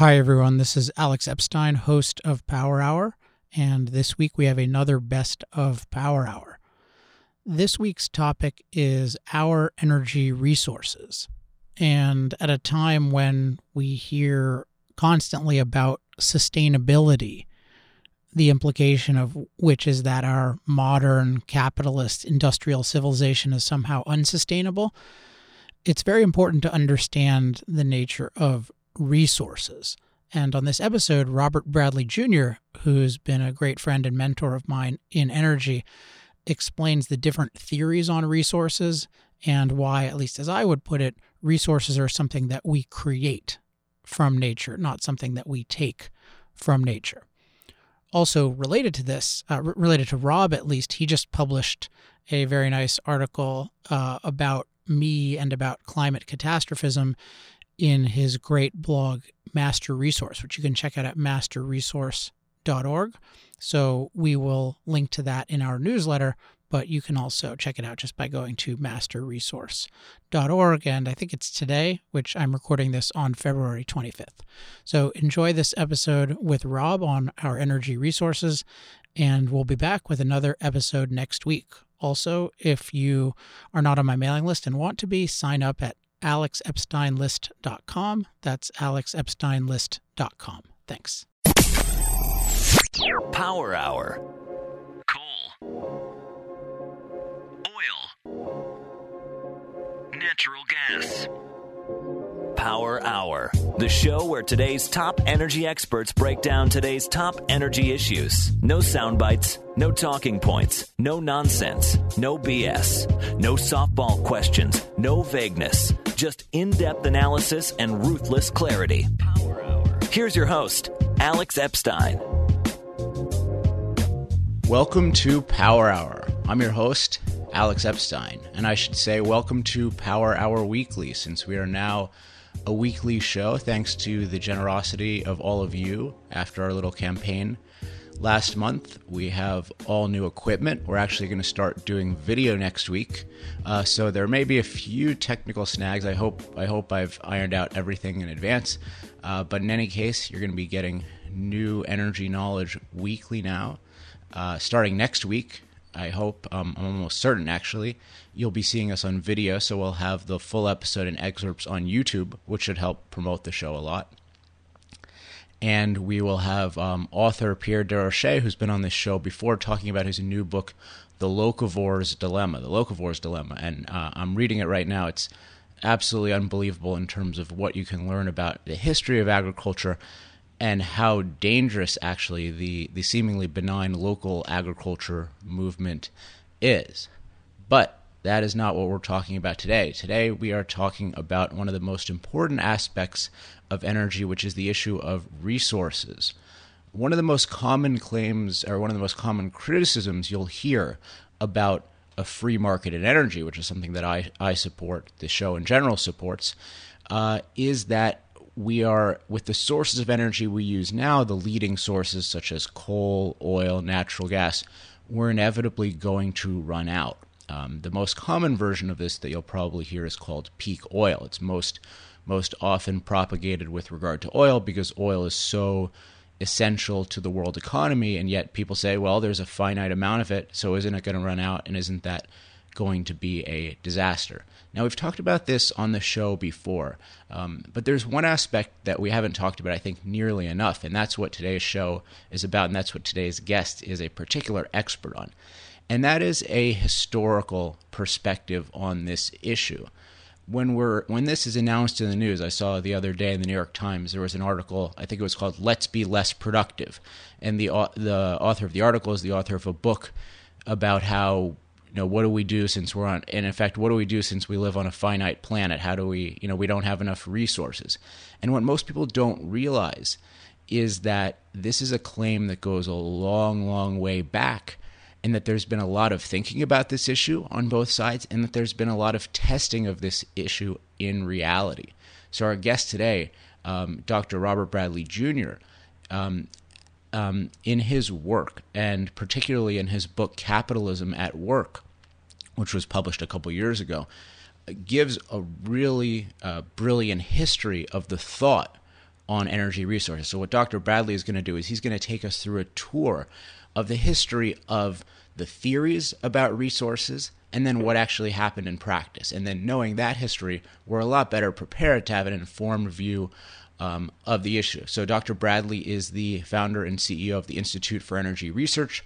Hi, everyone. This is Alex Epstein, host of Power Hour. And this week we have another Best of Power Hour. This week's topic is our energy resources. And at a time when we hear constantly about sustainability, the implication of which is that our modern capitalist industrial civilization is somehow unsustainable, it's very important to understand the nature of resources. And on this episode, Robert Bradley Jr., who's been a great friend and mentor of mine in energy, explains the different theories on resources and why, at least as I would put it, resources are something that we create from nature, not something that we take from nature. Also, related to this, uh, related to Rob at least, he just published a very nice article uh, about me and about climate catastrophism in his great blog, Master Resource, which you can check out at masterresource.org. So we will link to that in our newsletter, but you can also check it out just by going to masterresource.org. And I think it's today, which I'm recording this on February 25th. So enjoy this episode with Rob on our energy resources, and we'll be back with another episode next week. Also, if you are not on my mailing list and want to be, sign up at alexepsteinlist.com. That's alexepsteinlist.com. Thanks. Power Hour. Coal. Oil. Natural gas. Power Hour, the show where today's top energy experts break down today's top energy issues. No sound bites, no talking points, no nonsense, no BS, no softball questions, no vagueness, just in depth analysis and ruthless clarity. Here's your host, Alex Epstein. Welcome to Power Hour. I'm your host, Alex Epstein, and I should say welcome to Power Hour Weekly since we are now a weekly show thanks to the generosity of all of you after our little campaign last month. We have all new equipment. We're actually going to start doing video next week, uh, so there may be a few technical snags. I hope I hope I've ironed out everything in advance. Uh, but in any case, you're going to be getting new energy knowledge weekly now, uh, starting next week. I hope, um, I'm almost certain actually, you'll be seeing us on video, so we'll have the full episode and excerpts on YouTube, which should help promote the show a lot. And we will have um, author Pierre Desrochers, who's been on this show before, talking about his new book, The Locavore's Dilemma. The Locavore's Dilemma. And uh, I'm reading it right now. It's absolutely unbelievable in terms of what you can learn about the history of agriculture and how dangerous actually the, the seemingly benign local agriculture movement is. But that is not what we're talking about today. Today, we are talking about one of the most important aspects of energy, which is the issue of resources. One of the most common claims, or one of the most common criticisms you'll hear about a free market in energy, which is something that I, I support, the show in general supports, uh, is that we are, with the sources of energy we use now, the leading sources such as coal, oil, natural gas, we're inevitably going to run out. Um, the most common version of this that you'll probably hear is called peak oil. It's most most often propagated with regard to oil because oil is so essential to the world economy, and yet people say, well, there's a finite amount of it, so isn't it going to run out, and isn't that going to be a disaster? Now, we've talked about this on the show before, um, but there's one aspect that we haven't talked about, I think, nearly enough, and that's what today's show is about, and that's what today's guest is a particular expert on and that is a historical perspective on this issue. When we're when this is announced in the news, I saw the other day in the New York Times there was an article. I think it was called "Let's Be Less Productive," and the the author of the article is the author of a book about how you know what do we do since we're on and in effect what do we do since we live on a finite planet how do we you know we don't have enough resources and what most people don't realize is that this is a claim that goes a long long way back and that there's been a lot of thinking about this issue on both sides, and that there's been a lot of testing of this issue in reality. So, our guest today, um, Dr. Robert Bradley Jr., um, um, in his work, and particularly in his book Capitalism at Work, which was published a couple years ago, gives a really uh, brilliant history of the thought on energy resources. So, what Dr. Bradley is going to do is he's going to take us through a tour of the history of the theories about resources and then what actually happened in practice. And then knowing that history, we're a lot better prepared to have an informed view um, of the issue. So, Dr. Bradley is the founder and CEO of the Institute for Energy Research.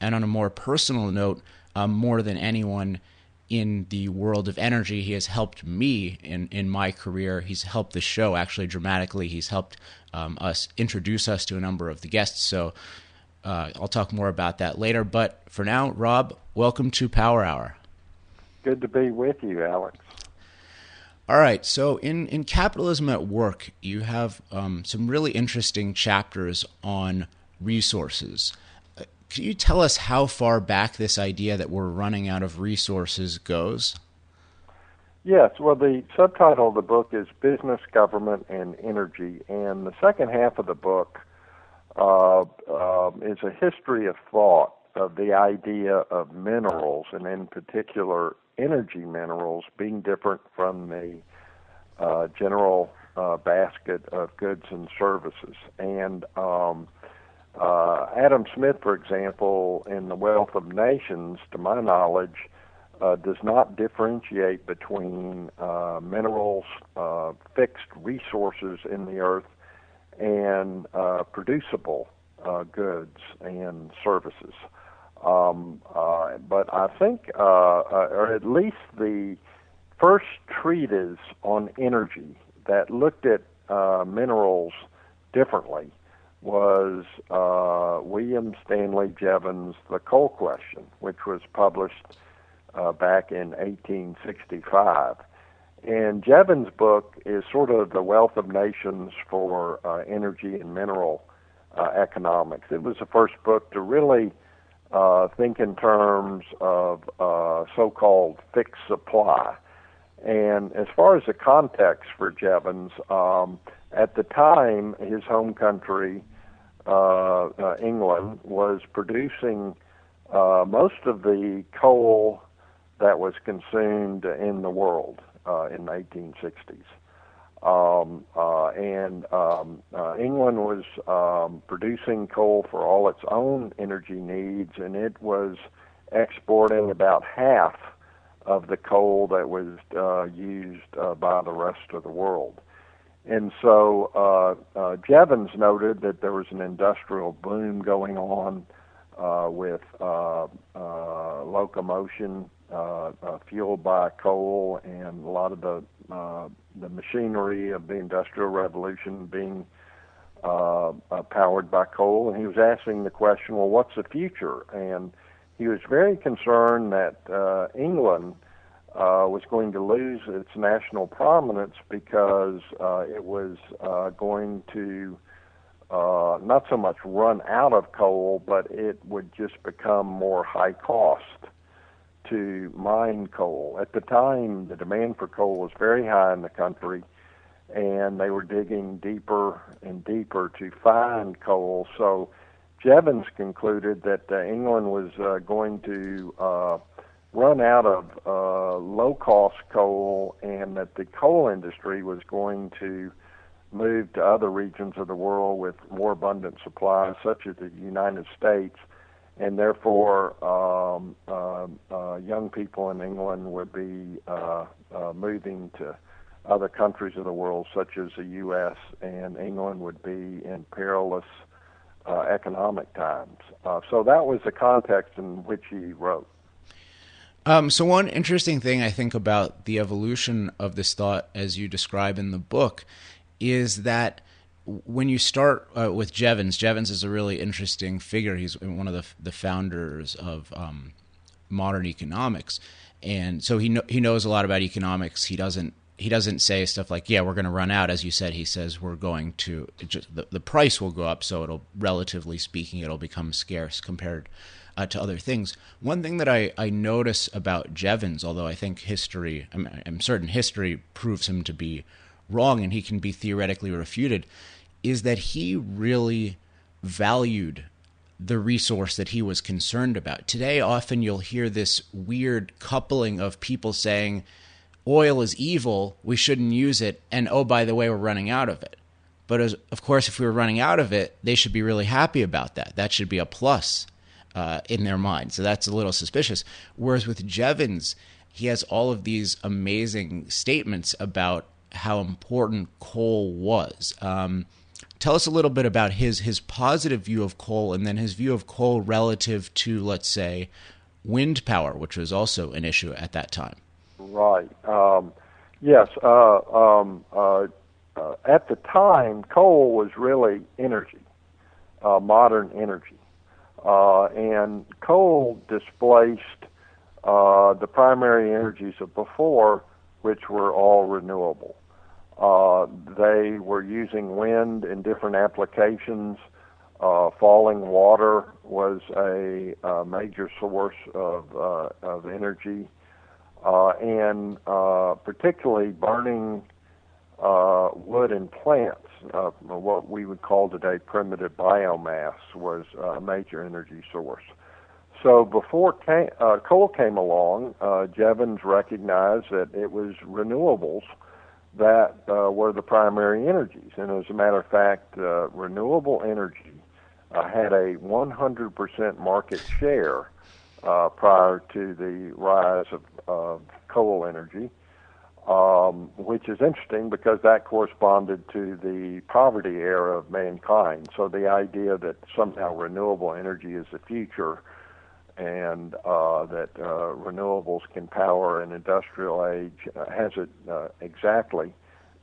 And on a more personal note, um, more than anyone in the world of energy, he has helped me in, in my career. He's helped the show actually dramatically. He's helped um, us introduce us to a number of the guests. So, uh, I'll talk more about that later. But for now, Rob, welcome to Power Hour. Good to be with you, Alex. All right. So in, in Capitalism at Work, you have um, some really interesting chapters on resources. Uh, can you tell us how far back this idea that we're running out of resources goes? Yes. Well, the subtitle of the book is Business, Government, and Energy. And the second half of the book uh, uh, is a history of thought of the idea of minerals, and in particular energy minerals being different from the uh, general uh, basket of goods and services. And um, uh, Adam Smith, for example, in The Wealth of Nations, to my knowledge, uh, does not differentiate between uh, minerals, uh, fixed resources in the earth, and producible goods and services. Um, uh, but I think, uh, uh, or at least the first treatise on energy that looked at uh, minerals differently was uh, William Stanley Jevons' The Coal Question, which was published uh, back in 1865. And Jevons' book is sort of the wealth of nations for energy and mineral economics. It was the first book to really uh, think in terms of uh, so called fixed supply. And as far as the context for Jevons, um, at the time, his home country, uh, uh England, was producing uh, most of the coal that was consumed in the world uh, in the 1860s. Um, uh, and um, uh, England was um, producing coal for all its own energy needs, and it was exporting about half of the coal that was uh, used uh, by the rest of the world. And so uh, uh, Jevons noted that there was an industrial boom going on with locomotion uh, uh, fueled by coal and a lot of the uh, the machinery of the industrial revolution being uh, uh, powered by coal. And he was asking the question, well, what's the future? And he was very concerned that uh, England uh, was going to lose its national prominence because uh, it was uh, going to uh, not so much run out of coal, but it would just become more high cost to mine coal. At the time, the demand for coal was very high in the country, and they were digging deeper and deeper to find coal. So Jevons concluded that uh, England was uh, going to uh, run out of uh, low cost coal and that the coal industry was going to move to other regions of the world with more abundant supplies, such as the United States and therefore um, uh, uh, young people in England would be uh, uh, moving to other countries of the world, such as the U.S., and England would be in perilous uh, economic times. Uh, so that was the context in which he wrote. Um, so one interesting thing I think about the evolution of this thought, as you describe in the book, is that when you start uh, with Jevons, Jevons is a really interesting figure. He's one of the the founders of um, modern economics, and so he he knows a lot about economics. He doesn't he doesn't say stuff like, "Yeah, we're going to run out." As you said, he says we're going to just, the the price will go up, so it'll relatively speaking, it'll become scarce compared uh, to other things. One thing that I, I notice about Jevons, although I think history, I'm, I'm certain history proves him to be wrong, and he can be theoretically refuted is that he really valued the resource that he was concerned about. Today, often you'll hear this weird coupling of people saying, oil is evil, we shouldn't use it, and oh, by the way, we're running out of it. But as, of course, if we were running out of it, they should be really happy about that. That should be a plus uh, in their mind. So that's a little suspicious. Whereas with Jevons, he has all of these amazing statements about how important coal was. Um, tell us a little bit about his his positive view of coal, and then his view of coal relative to, let's say, wind power, which was also an issue at that time. Right. Um, yes. Uh, um, uh, uh, at the time, coal was really energy, uh, modern energy. Uh, and coal displaced uh, the primary energies of before, which were all renewable. Uh, they were using wind in different applications. Uh, falling water was a, a major source of, uh, of energy, uh, and uh, particularly burning wood and plants, what we would call today primitive biomass, was a major energy source. So before came, coal came along, Jevons recognized that it was renewables that uh, were the primary energies. And as a matter of fact, uh, renewable energy uh, had a 100% market share uh, prior to the rise of, coal energy um, which is interesting because that corresponded to the poverty era of mankind. So the idea that somehow renewable energy is the future and uh, that uh, renewables can power an industrial age uh, has it uh, exactly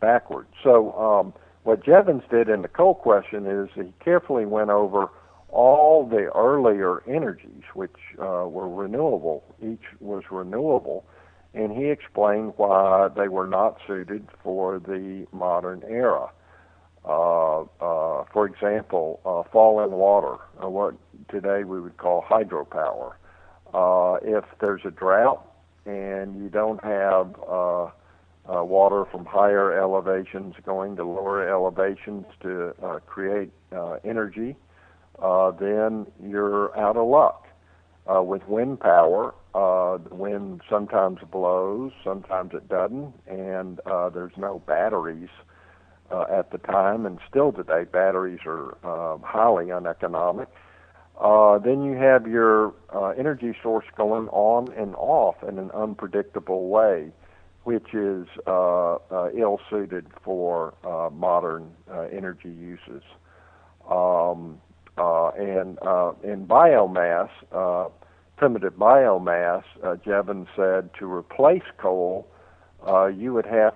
backward. So um, what Jevons did in the coal question is he carefully went over all the earlier energies which uh, were renewable. Each was renewable and he explained why they were not suited for the modern era. Uh, uh, for example, uh, falling water, uh, what today we would call hydropower. Uh, if there's a drought and you don't have uh, uh, water from higher elevations going to lower elevations to uh, create uh, energy, uh, then you're out of luck. Uh, with wind power, uh, the wind sometimes blows, sometimes it doesn't, and uh, there's no batteries uh, at the time, and still today batteries are uh, highly uneconomic. Uh, then you have your uh, energy source going on and off in an unpredictable way, which is uh, uh, ill suited for uh, modern uh, energy uses. Um, uh, and uh, in biomass, uh, primitive biomass, uh, said to replace coal, uh, you would have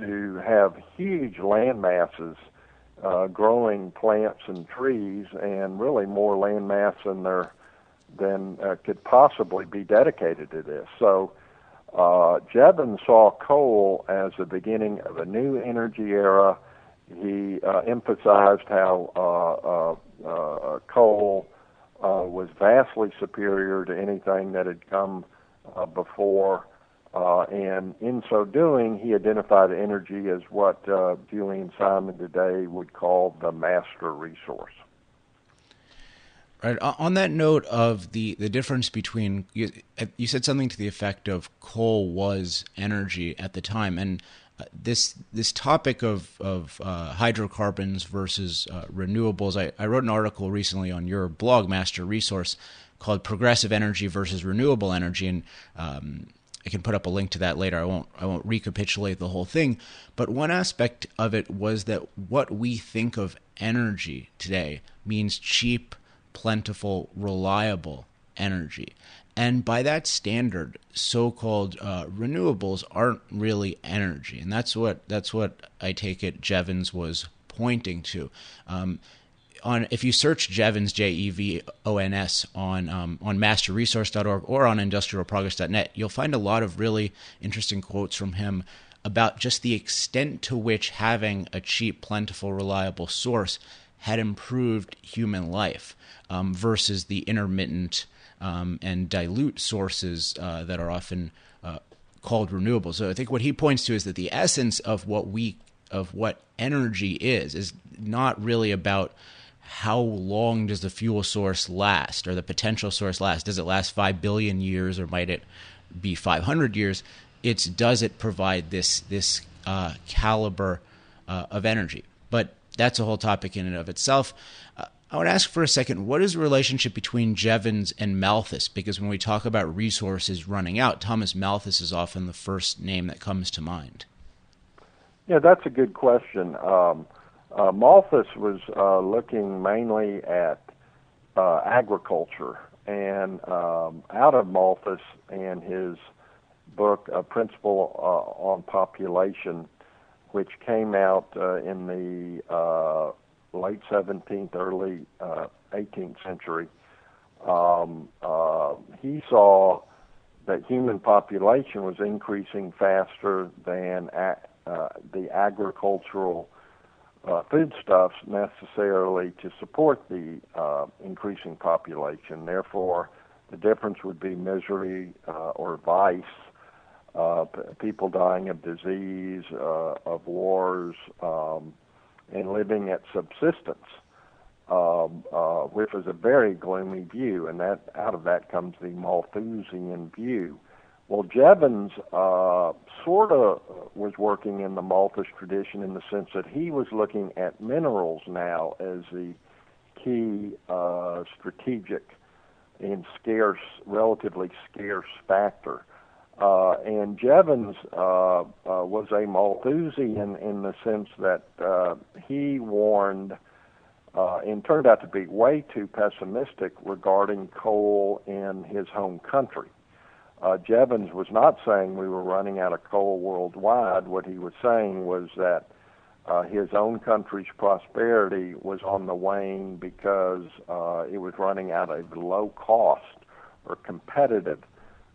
to have huge land masses uh, growing plants and trees, and really more land mass than there than uh, could possibly be dedicated to this. So. Uh, Jevons saw coal as the beginning of a new energy era. He uh, emphasized how uh, uh, uh, coal was vastly superior to anything that had come before. Uh, and in so doing, he identified energy as what uh, Julian Simon today would call the master resource. Right. On that note of the, the difference between, you, you said something to the effect of coal was energy at the time. And this this topic of of uh, hydrocarbons versus uh, renewables. I, I wrote an article recently on your blog, Master Resource, called "Progressive Energy versus Renewable Energy," and um, I can put up a link to that later. I won't I won't recapitulate the whole thing, but one aspect of it was that what we think of energy today means cheap, plentiful, reliable energy. And by that standard, so-called uh, renewables aren't really energy, and that's what that's what I take it Jevons was pointing to. Um, on if you search Jevons J E V O N S on um, on masterresource.org or on industrialprogress.net, you'll find a lot of really interesting quotes from him about just the extent to which having a cheap, plentiful, reliable source had improved human life um, versus the intermittent um, and dilute sources uh, that are often uh, called renewables. So I think what he points to is that the essence of what we of what energy is is not really about how long does the fuel source last or the potential source last. Does it last five billion years or might it be 500 years? It's does it provide this this uh, caliber uh, of energy? But that's a whole topic in and of itself. Uh, I to ask for a second what is the relationship between Jevons and Malthus? Because when we talk about resources running out, Thomas Malthus is often the first name that comes to mind. Yeah, that's a good question. Um, uh, Malthus was uh, looking mainly at uh, agriculture, and um, out of Malthus and his book, A Principle uh, on Population, which came out uh, in the uh, late 17th, early 18th century, um, he saw that human population was increasing faster than a, the agricultural uh, foodstuffs necessarily to support the uh, increasing population. Therefore, the difference would be misery uh, or vice, uh, people dying of disease, uh, of wars, um, and living at subsistence, um, uh, which is a very gloomy view. And that out of that comes the Malthusian view. Well, Jevons uh, sort of was working in the Malthus tradition in the sense that he was looking at minerals now as the key uh, strategic and scarce, relatively scarce factor. Uh, and Jevons uh, uh, was a Malthusian in the sense that uh, he warned uh, and turned out to be way too pessimistic regarding coal in his home country. Uh, Jevons was not saying we were running out of coal worldwide. What he was saying was that uh, his own country's prosperity was on the wane because uh, it was running out of low cost or competitive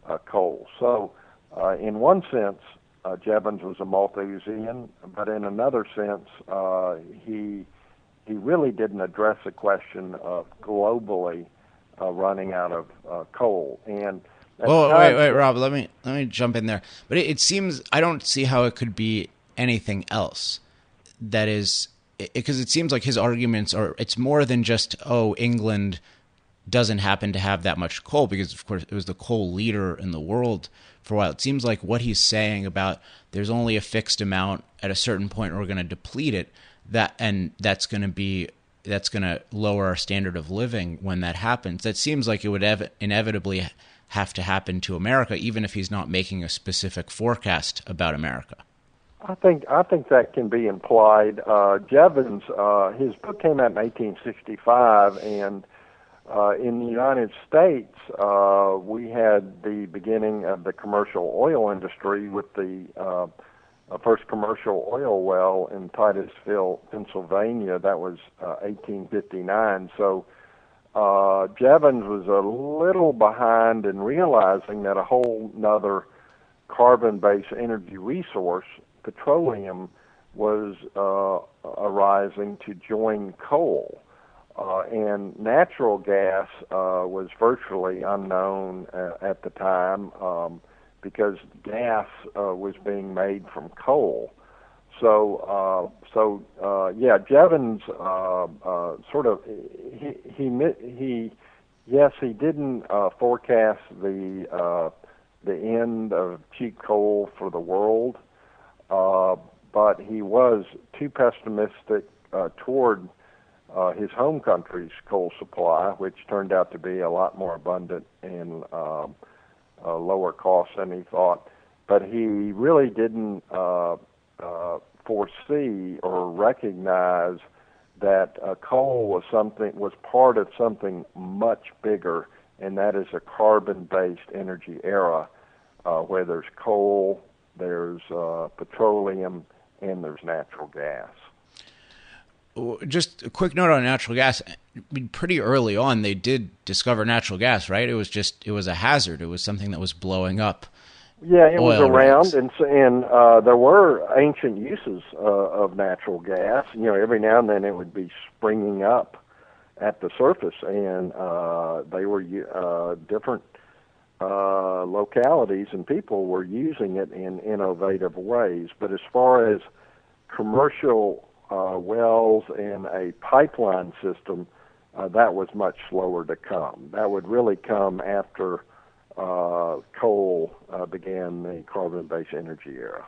uh, coal. So, uh, in one sense, uh, Jevons was a Malthusian, but in another sense, uh, he he really didn't address the question of globally uh, running out of uh, coal. And Oh wait, wait, Rob. Let me let me jump in there. But it, it seems I don't see how it could be anything else. That is because it, it seems like his arguments are. It's more than just oh England doesn't happen to have that much coal because of course it was the coal leader in the world for a while. It seems like what he's saying about there's only a fixed amount at a certain point we're going to deplete it that and that's going to be that's going to lower our standard of living when that happens. That seems like it would ev- inevitably have to happen to America, even if he's not making a specific forecast about America? I think I think that can be implied. Uh, Jevons, uh, his book came out in 1865, and uh, in the United States, uh, we had the beginning of the commercial oil industry with the uh, first commercial oil well in Titusville, Pennsylvania. That was 1859. Uh, so uh, Jevons was a little behind in realizing that a whole nother carbon-based energy resource, petroleum, was uh, arising to join coal. Uh, and natural gas uh, was virtually unknown uh, at the time um, because gas uh, was being made from coal. So, uh, so uh, yeah, Jevons uh, uh, sort of he he he yes he didn't uh, forecast the uh, the end of cheap coal for the world, uh, but he was too pessimistic uh, toward uh, his home country's coal supply, which turned out to be a lot more abundant and uh, uh, lower cost than he thought. But he really didn't. Uh, uh, foresee or recognize that uh, coal was something was part of something much bigger, and that is a carbon-based energy era, uh, where there's coal, there's uh, petroleum, and there's natural gas. Just a quick note on natural gas. Pretty early on, they did discover natural gas, right? It was just it was a hazard. It was something that was blowing up yeah, it was around, rigs. and and uh, there were ancient uses uh, of natural gas. You know, every now and then it would be springing up at the surface, and uh, they were uh, different uh, localities and people were using it in innovative ways. But as far as commercial uh, wells and a pipeline system, uh, that was much slower to come. That would really come after uh, coal uh, began the carbon-based energy era.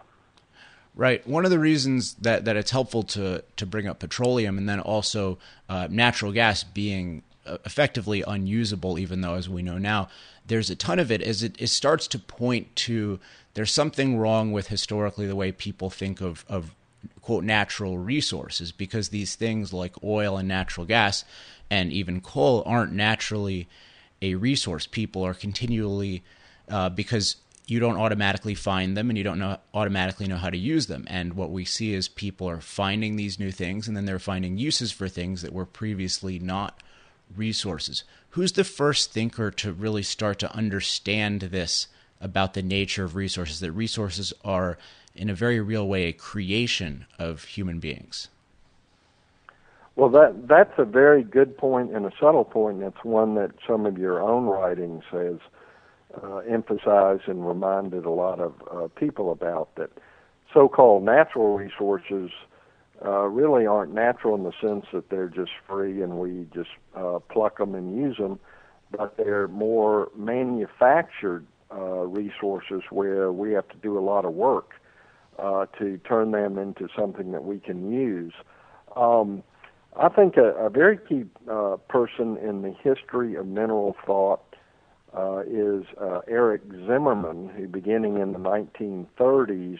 Right. One of the reasons that, that it's helpful to, to bring up petroleum and then also uh, natural gas being uh, effectively unusable, even though, as we know now, there's a ton of it, is it, it starts to point to there's something wrong with historically the way people think of, of quote natural resources because these things like oil and natural gas and even coal aren't naturally a resource. People are continually uh, because you don't automatically find them and you don't know automatically know how to use them. And what we see is people are finding these new things and then they're finding uses for things that were previously not resources. Who's the first thinker to really start to understand this about the nature of resources that resources are in a very real way a creation of human beings? Well, that that's a very good point and a subtle point. It's one that some of your own writings has uh, emphasized and reminded a lot of uh, people about that so-called natural resources uh, really aren't natural in the sense that they're just free and we just uh, pluck them and use them, but they're more manufactured uh, resources where we have to do a lot of work uh, to turn them into something that we can use. Um, I think a, a very key uh, person in the history of mineral thought uh, is uh, Erich Zimmermann, who, beginning in the 1930s,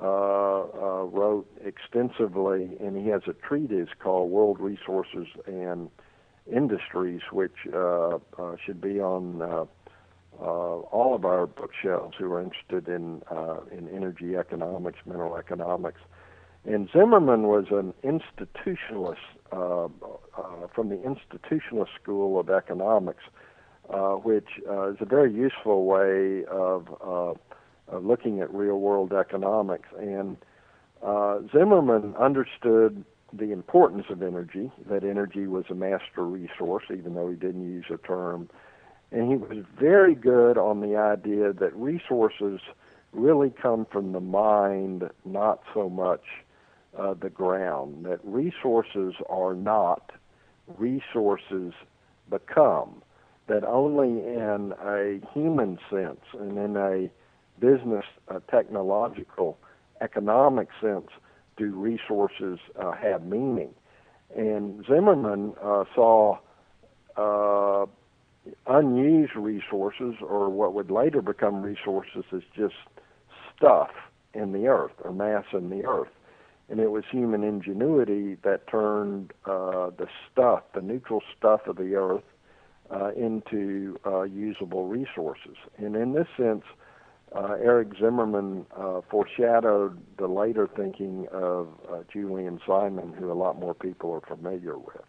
uh, uh, wrote extensively, and he has a treatise called World Resources and Industries, which uh, should be on all of our bookshelves who are interested in in energy economics, mineral economics. And Zimmermann was an institutionalist uh, uh, from the institutionalist school of economics, uh, which uh, is a very useful way of, uh, of looking at real world economics. And uh, Zimmermann understood the importance of energy, that energy was a master resource, even though he didn't use a term. And he was very good on the idea that resources really come from the mind, not so much uh, the ground, that resources are not, resources become, that only in a human sense and in a business, technological, economic sense do resources uh, have meaning. And Zimmermann uh, saw uh, unused resources, or what would later become resources, as just stuff in the earth or mass in the earth and it was human ingenuity that turned uh, the stuff, the neutral stuff of the earth, uh, into uh, usable resources. And in this sense, uh, Erich Zimmermann uh, foreshadowed the later thinking of uh, Julian Simon, who a lot more people are familiar with.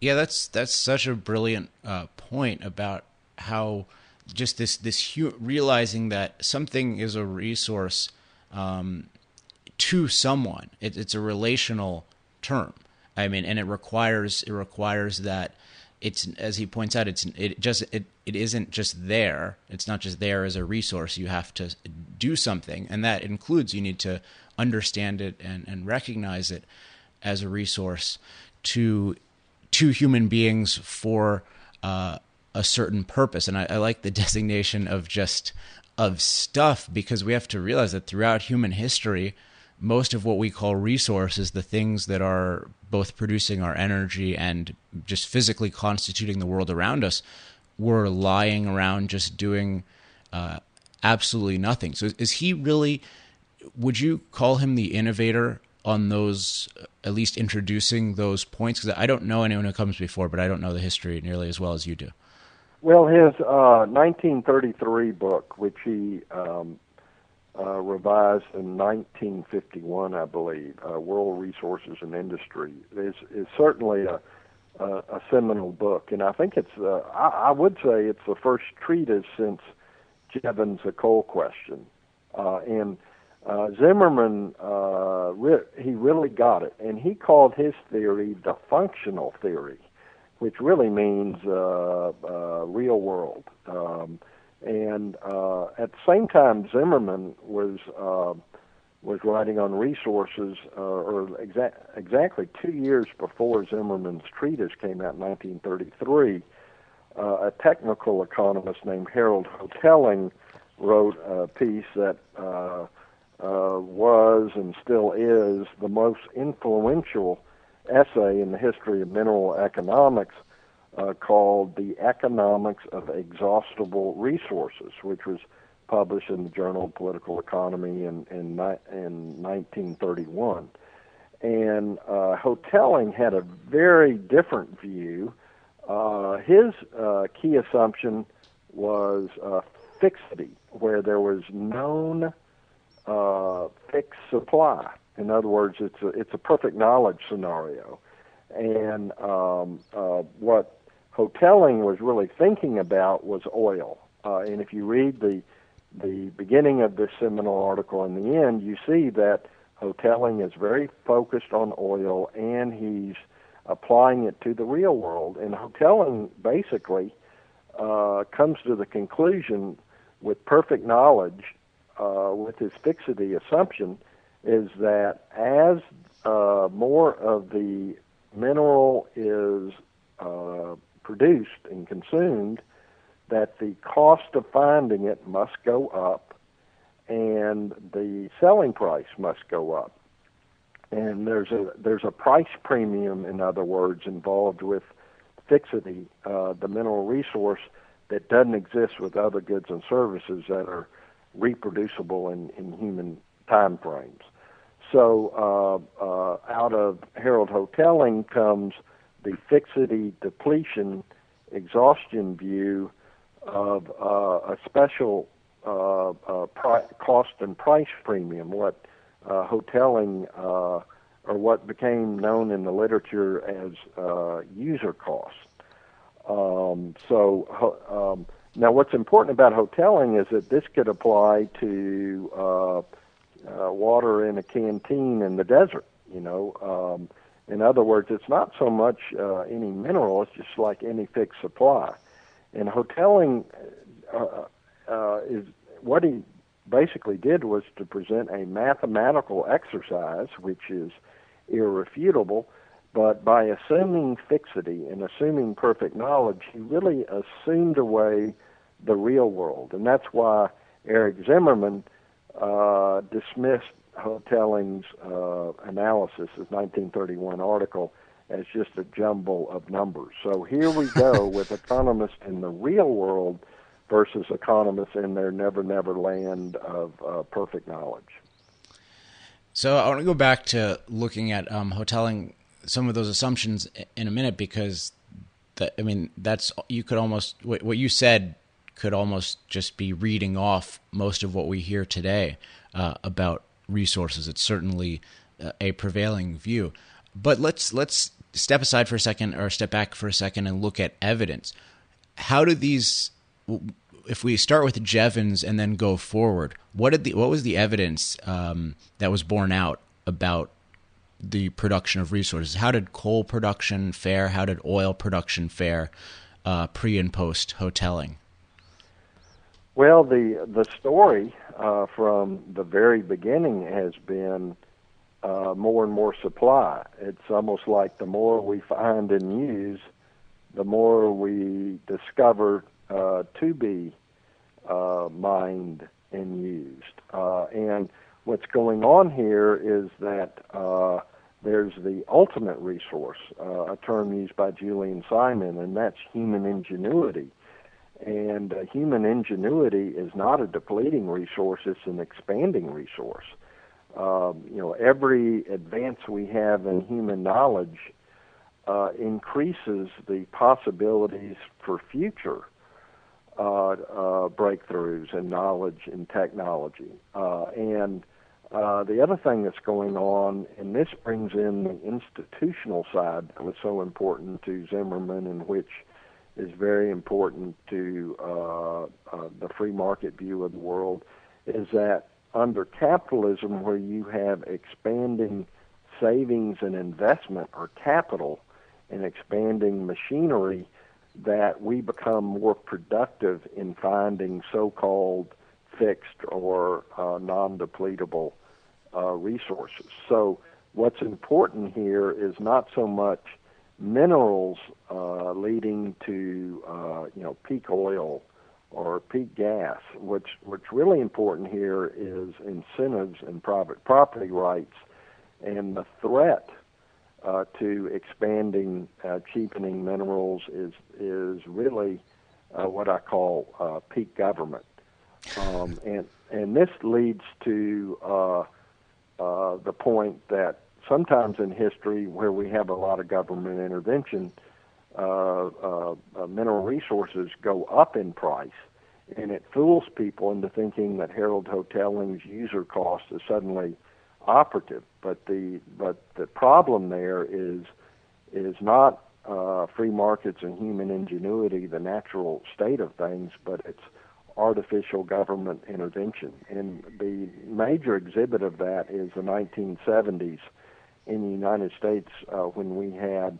Yeah, that's that's such a brilliant point about how just this this hu- realizing that something is a resource um, to someone. It, it's a relational term. I mean, and it requires it requires that it's as he points out, it's it just it it isn't just there. It's not just there as a resource. You have to do something, and that includes you need to understand it and and recognize it as a resource to to human beings for uh, a certain purpose. And I, I like the designation of just of stuff because we have to realize that throughout human history most of what we call resources, the things that are both producing our energy and just physically constituting the world around us, were lying around just doing uh, absolutely nothing. So, is he really? Would you call him the innovator on those, at least introducing those points? Because I don't know anyone who comes before, but I don't know the history nearly as well as you do. Well, his uh, 1933 book, which he um, uh, revised in 1951, I believe, uh, World Resources and Industry, is, is certainly a, a, a seminal book. And I think it's, uh, I, I would say it's the first treatise since Jevons, A Coal Question. Uh, and uh, Zimmermann, uh, re- he really got it. And he called his theory the functional theory, which really means uh, uh, real world. Um, and uh, at the same time, Zimmermann was uh, was writing on resources, uh, or exa- exactly two years before Zimmermann's treatise came out in 1933. Uh, a technical economist named Harold Hotelling wrote a piece that uh, uh, was and still is the most influential essay in the history of mineral economics uh, called The Economics of Exhaustible Resources, which was published in the Journal of Political Economy in, in, in 1931. And uh, Hotelling had a very different view. Uh, his uh, key assumption was uh, fixity, where there was known uh, fixed supply. In other words, it's a, it's a perfect knowledge scenario. And um, uh, what Hotelling was really thinking about was oil. Uh, and if you read the the beginning of this seminal article and the end, you see that Hotelling is very focused on oil and he's applying it to the real world. And Hotelling basically uh, comes to the conclusion with perfect knowledge, uh, with his fixity assumption, is that as uh, more of the mineral is uh, produced and consumed, that the cost of finding it must go up and the selling price must go up. And there's a there's a price premium, in other words, involved with fixity, uh, the mineral resource that doesn't exist with other goods and services that are reproducible in, in human time frames. So uh, uh, out of Harold Hotelling comes the fixity depletion exhaustion view of uh, a special uh, uh, pri- cost and price premium, what uh, Hotelling uh, or what became known in the literature as uh, user cost. Um, so um, now, what's important about Hotelling is that this could apply to water in a canteen in the desert. You know, um, in other words, it's not so much uh, any mineral; it's just like any fixed supply. And Hotelling uh, uh, is what he basically did was to present a mathematical exercise, which is irrefutable. But by assuming fixity and assuming perfect knowledge, he really assumed away the real world, and that's why Erich Zimmermann uh, dismissed Hotelling's uh, analysis, his 1931 article, as just a jumble of numbers. So here we go with economists in the real world versus economists in their never never land of uh, perfect knowledge. So I want to go back to looking at um, Hotelling some of those assumptions in a minute because that I mean that's you could almost what, what you said could almost just be reading off most of what we hear today uh, about resources. It's certainly uh, a prevailing view. But let's let's step aside for a second or step back for a second and look at evidence. How do these if we start with Jevons and then go forward, what did the what was the evidence um, that was borne out about the production of resources? How did coal production fare? How did oil production fare uh, pre and post Hotelling? Well, the the story uh, from the very beginning has been uh, more and more supply. It's almost like the more we find and use, the more we discover uh, to be uh, mined and used. Uh, and what's going on here is that uh, there's the ultimate resource, a term used by Julian Simon, and that's human ingenuity and uh, human ingenuity is not a depleting resource, it's an expanding resource. Um, you know, every advance we have in human knowledge uh, increases the possibilities for future uh, uh breakthroughs in knowledge and technology. Uh, and uh, the other thing that's going on, and this brings in the institutional side that was so important to Zimmermann, in which is very important to uh, uh, the free market view of the world is that under capitalism, where you have expanding savings and investment or capital and expanding machinery, that we become more productive in finding so called fixed or uh, non depletable uh, resources. So, what's important here is not so much minerals uh, leading to uh, you know peak oil or peak gas. What's what's really important here is incentives and private property rights, and the threat uh, to expanding, uh, cheapening minerals is is really uh, what I call uh, peak government, um, and and this leads to the point that sometimes in history where we have a lot of government intervention, uh, uh, uh, mineral resources go up in price, and it fools people into thinking that Harold Hotelling's user cost is suddenly operative. But the but the problem there is is not uh, free markets and human ingenuity, the natural state of things, but it's artificial government intervention. And the major exhibit of that is the 1970s in the United States uh, when we had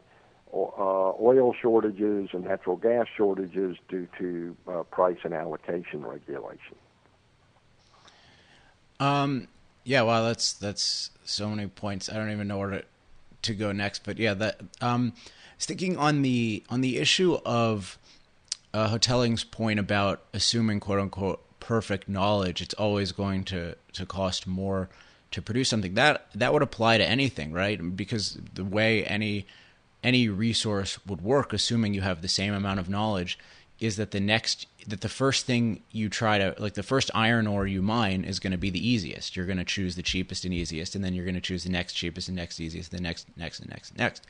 uh, oil shortages and natural gas shortages due to uh, price and allocation regulation. Um, yeah, well, that's that's so many points. I don't even know where to to go next, but yeah, that um, sticking on the on the issue of uh, Hotelling's point about assuming quote unquote perfect knowledge, it's always going to to cost more to produce something. That that would apply to anything, right? Because the way any any resource would work, assuming you have the same amount of knowledge, is that the next that the first thing you try to like the first iron ore you mine is going to be the easiest. You're going to choose the cheapest and easiest, and then you're going to choose the next cheapest and next easiest, the next, next, and next, next,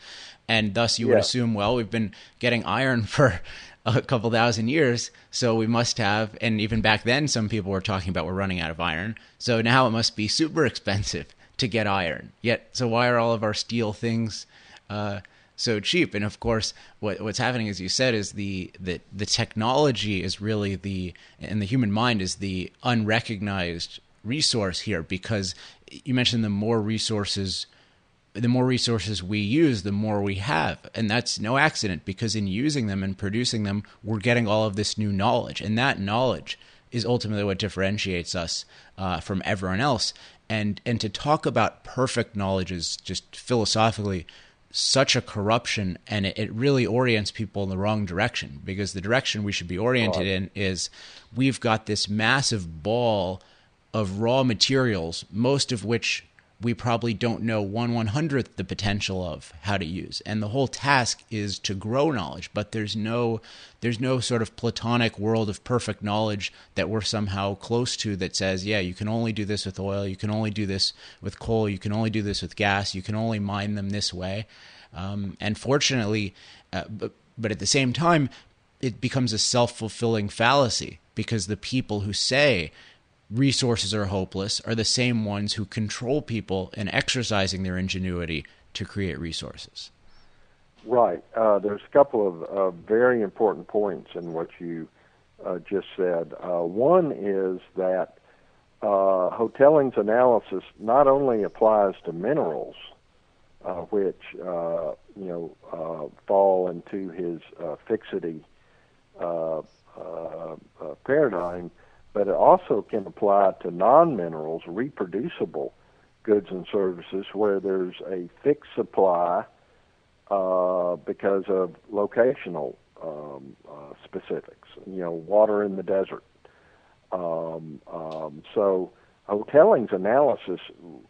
and thus you yeah. would assume, well, we've been getting iron for a couple thousand years, so we must have. And even back then, some people were talking about we're running out of iron, so now it must be super expensive to get iron. Yet, so why are all of our steel things? Uh, so cheap. And of course, what what's happening, as you said, is the the the technology is really the and the human mind is the unrecognized resource here because you mentioned the more resources the more resources we use, the more we have. And that's no accident because in using them and producing them, we're getting all of this new knowledge. And that knowledge is ultimately what differentiates us uh, from everyone else. And, and to talk about perfect knowledge is just philosophically such a corruption and it, it, really orients people in the wrong direction because the direction we should be oriented in is we've got this massive ball of raw materials, most of which we probably don't know one one hundredth the potential of how to use. And the whole task is to grow knowledge, but there's no there's no sort of platonic world of perfect knowledge that we're somehow close to that says, yeah, you can only do this with oil, you can only do this with coal, you can only do this with gas, you can only mine them this way. Um, and fortunately, uh, but, but at the same time, it becomes a self fulfilling fallacy because the people who say resources are hopeless are the same ones who control people in exercising their ingenuity to create resources. Right. Uh, there's a couple of uh, very important points in what you uh, just said. Uh, one is that uh, Hotelling's analysis not only applies to minerals, uh, which you know fall into his fixity paradigm, but it also can apply to non-minerals, reproducible goods and services where there's a fixed supply uh, because of locational um, uh, specifics. You know, water in the desert. Um, um, so Hotelling's analysis,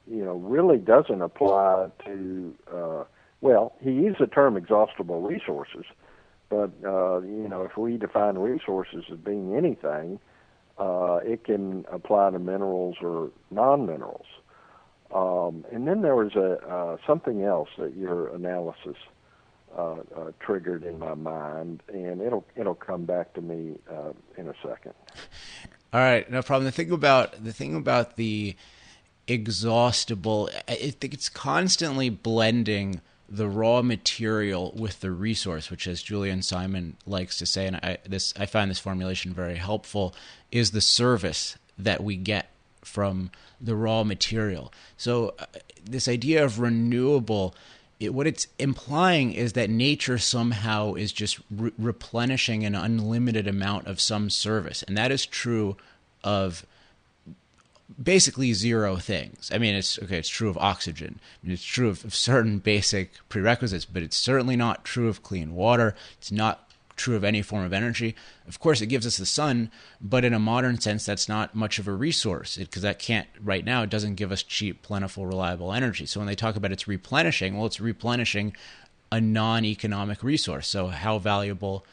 you know, really doesn't apply to. Uh, well, he used the term exhaustible resources, but uh, you know, if we define resources as being anything, uh, it can apply to minerals or non-minerals. Um, and then there was a uh, something else that your analysis uh, uh, triggered in my mind, and it'll it'll come back to me uh, in a second. All right, no problem. The thing about the thing about the exhaustible, I think it's constantly blending the raw material with the resource, which, as Julian Simon likes to say, and I this I find this formulation very helpful, is the service that we get from the raw material. So, uh, this idea of renewable, it, what it's implying is that nature somehow is just re- replenishing an unlimited amount of some service, and that is true of basically zero things. I mean, it's okay. It's true of oxygen. I mean, it's true of, of certain basic prerequisites, but it's certainly not true of clean water. It's not true of any form of energy. Of course, it gives us the sun, but in a modern sense, that's not much of a resource because that can't, right now, it doesn't give us cheap, plentiful, reliable energy. So when they talk about it's replenishing, well, it's replenishing a non economic resource. So, how valuable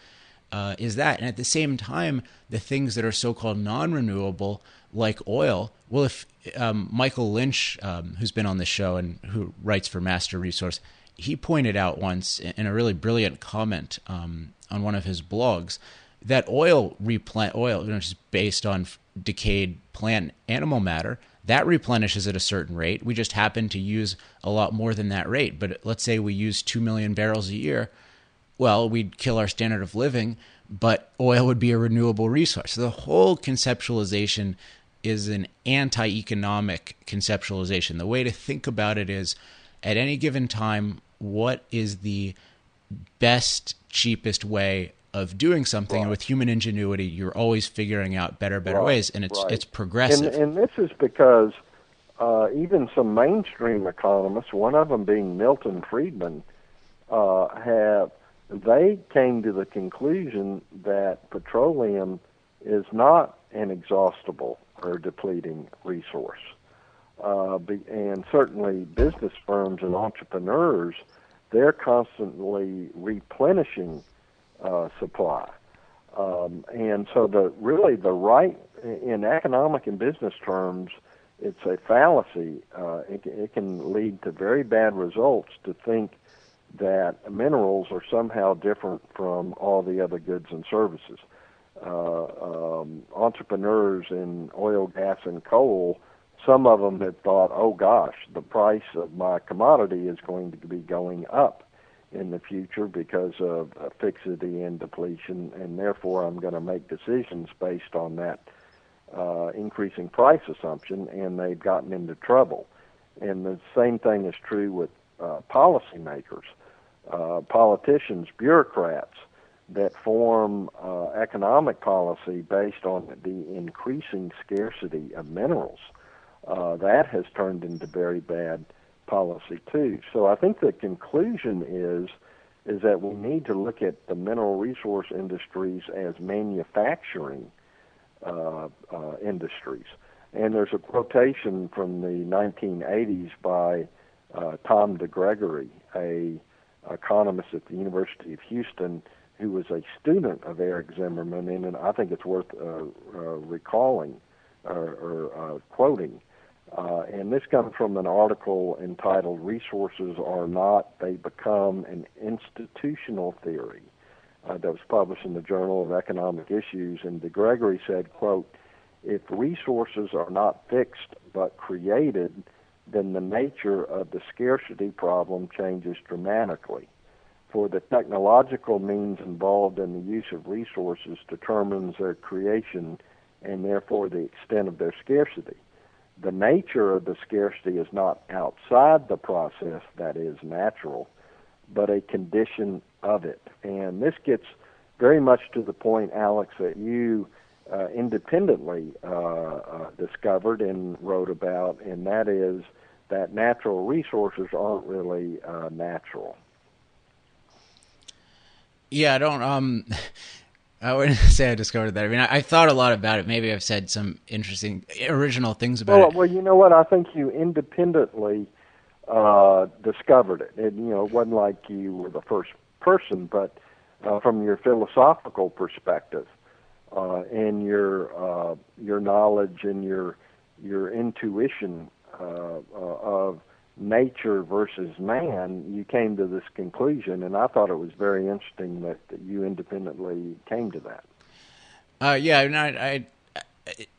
uh, is that? And at the same time, the things that are so called non renewable, like oil, well, if um, Michael Lynch, um, who's been on the show and who writes for Master Resource, he pointed out once in a really brilliant comment um, on one of his blogs that oil replant oil, you know, just based on decayed plant animal matter, that replenishes at a certain rate. We just happen to use a lot more than that rate. But let's say we use two million barrels a year well, we'd kill our standard of living, but oil would be a renewable resource. So the whole conceptualization is an anti economic conceptualization. The way to think about it is at any given time, what is the best, cheapest way of doing something? Right. And with human ingenuity, you're always figuring out better, better right. ways, and it's right. it's progressive. And, and this is because uh, even some mainstream economists, one of them being Milton Friedman, uh, have they came to the conclusion that petroleum is not an exhaustible or depleting resource. Uh, and certainly business firms and entrepreneurs, they're constantly replenishing uh, supply. Um, and so the really the right in economic and business terms, it's a fallacy. Uh, it, it can lead to very bad results to think that minerals are somehow different from all the other goods and services. Uh, um, entrepreneurs in oil, gas, and coal, some of them had thought, oh gosh, the price of my commodity is going to be going up in the future because of fixity and depletion, and therefore I'm going to make decisions based on that uh, increasing price assumption, and they've gotten into trouble. And the same thing is true with uh, policymakers uh, politicians, bureaucrats that form uh, economic policy based on the increasing scarcity of minerals. Uh, that has turned into very bad policy too. So I think the conclusion is is that we need to look at the mineral resource industries as manufacturing uh, uh, industries. And there's a quotation from the 1980s by uh, Tom DeGregori, a economist at the University of Houston who was a student of Erich Zimmermann, and, and I think it's worth uh, uh, recalling or, or uh, quoting. Uh, and this comes from an article entitled "Resources Are Not; They Become an Institutional Theory," uh, that was published in the Journal of Economic Issues. And DeGregori said, "quote If resources are not fixed but created." then the nature of the scarcity problem changes dramatically. For the technological means involved in the use of resources determines their creation and therefore the extent of their scarcity. The nature of the scarcity is not outside the process that is natural, but a condition of it. And this gets very much to the point, Alex, that you uh, independently uh, uh, discovered and wrote about, and that is that natural resources aren't really uh, natural. Yeah, I don't. Um, I wouldn't say I discovered that. I mean, I, I, thought a lot about it. Maybe I've said some interesting, original things about well, it. Well, you know what? I think you independently uh, discovered it. And you know, it wasn't like you were the first person, but uh, from your philosophical perspective uh, and your uh, your knowledge and your your intuition uh, uh, of nature versus man, you came to this conclusion, and I thought it was very interesting that, that you independently came to that. Uh, yeah, I, I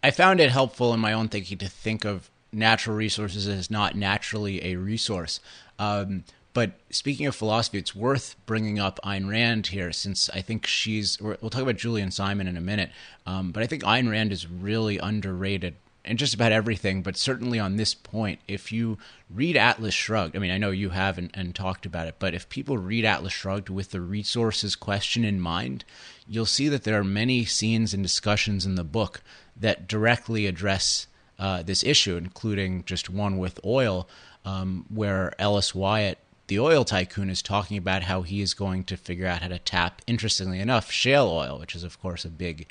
I found it helpful in my own thinking to think of natural resources as not naturally a resource. Um, but speaking of philosophy, it's worth bringing up Ayn Rand here, since I think she's. We'll talk about Julian Simon in a minute, um, but I think Ayn Rand is really underrated and just about everything, but certainly on this point, if you read Atlas Shrugged, I mean, I know you have and, and, talked about it, but if people read Atlas Shrugged with the resources question in mind, you'll see that there are many scenes and discussions in the book that directly address uh, this issue, including just one with oil, um, where Ellis Wyatt the oil tycoon is talking about how he is going to figure out how to tap, interestingly enough, shale oil, which is, of course, a big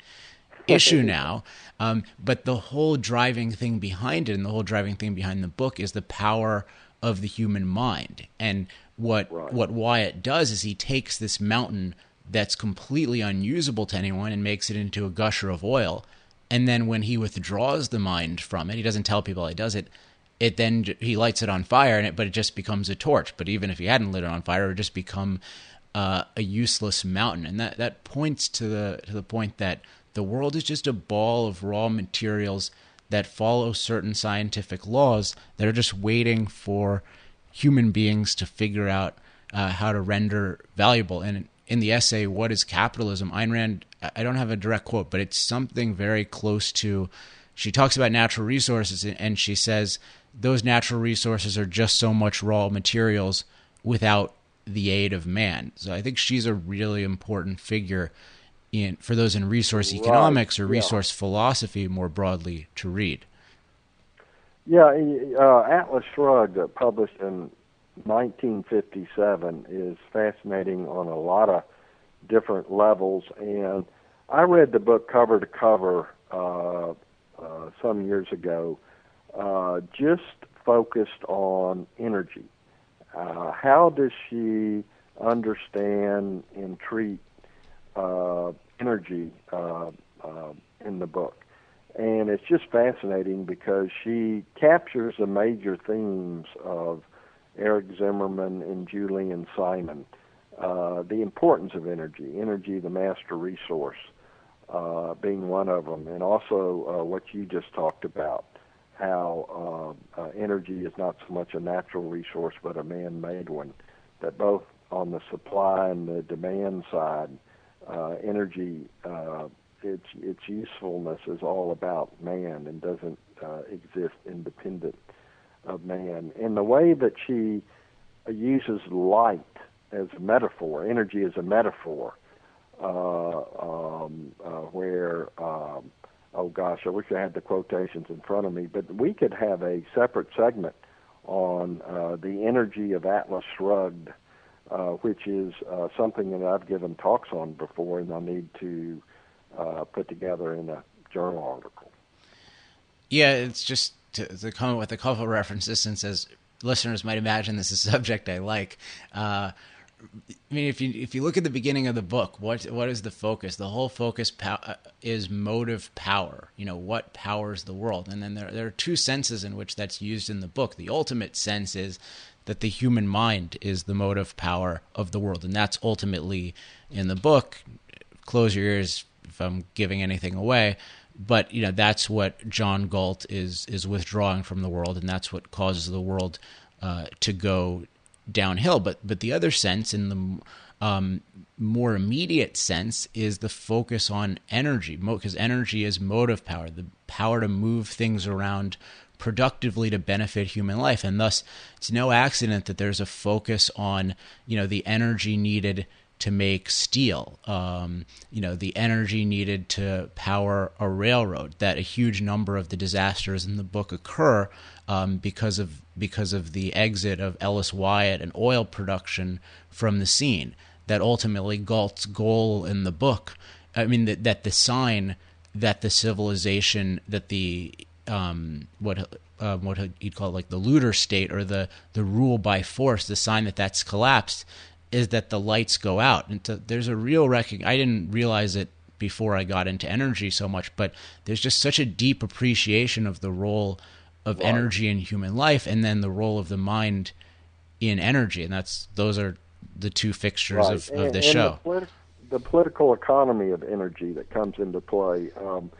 issue now. Um, but the whole driving thing behind it and the whole driving thing behind the book is the power of the human mind. And what right. what Wyatt does is he takes this mountain that's completely unusable to anyone and makes it into a gusher of oil. And then when he withdraws the mind from it, he doesn't tell people he does it. It then he lights it on fire, and it but it just becomes a torch. But even if he hadn't lit it on fire, it would just become uh, a useless mountain. And that that points to the to the point that the world is just a ball of raw materials that follow certain scientific laws that are just waiting for human beings to figure out uh, how to render valuable. And in the essay, What is Capitalism? Ayn Rand, I don't have a direct quote, but it's something very close to. She talks about natural resources and she says those natural resources are just so much raw materials without the aid of man. So I think she's a really important figure in for those in resource economics or resource yeah. philosophy more broadly to read. Yeah, uh, Atlas Shrugged, uh, published in 1957, is fascinating on a lot of different levels. And I read the book cover to cover uh, uh, some years ago, uh, just focused on energy. Uh, how does she understand and treat uh, energy uh, uh, in the book. And it's just fascinating because she captures the major themes of Erich Zimmermann and Julian Simon. Uh, the importance of energy, energy, the master resource, uh, being one of them, and also uh, what you just talked about, how uh, uh, energy is not so much a natural resource but a man-made one. That both on the supply and the demand side, uh, energy, uh, its its usefulness is all about man and doesn't uh, exist independent of man. And the way that she uses light as a metaphor, energy as a metaphor, uh, um, uh, where um, oh gosh, I wish I had the quotations in front of me, but we could have a separate segment on uh, the energy of Atlas Shrugged uh, which is uh, something that I've given talks on before, and I need to uh, put together in a journal article. Yeah, it's just to, to come with a couple of references, since as listeners might imagine, this is a subject I like. Uh, I mean, if you if you look at the beginning of the book, what what is the focus? The whole focus pow- uh, is motive power. You know what powers the world, and then there there are two senses in which that's used in the book. The ultimate sense is that the human mind is the motive power of the world. And that's ultimately in the book. Close your ears if I'm giving anything away. But you know that's what John Galt is is withdrawing from the world, and that's what causes the world uh, to go downhill. But but the other sense, in the um, more immediate sense, is the focus on energy, because energy is motive power, the power to move things around productively to benefit human life. And thus it's no accident that there's a focus on you know the energy needed to make steel um, you know the energy needed to power a railroad that a huge number of the disasters in the book occur um, because of because of the exit of Ellis Wyatt and oil production from the scene that ultimately Galt's goal in the book I mean that that the sign that the civilization that the um, what uh, what you'd call like the looter state or the the rule by force, the sign that that's collapsed, is that the lights go out. And to, there's a real recognition. I didn't realize it before I got into energy so much, but there's just such a deep appreciation of the role of right. energy in human life, and then the role of the mind in energy, and that's those are the two fixtures right. of, of and, the show. The, politi- the, political economy of energy that comes into play. Um,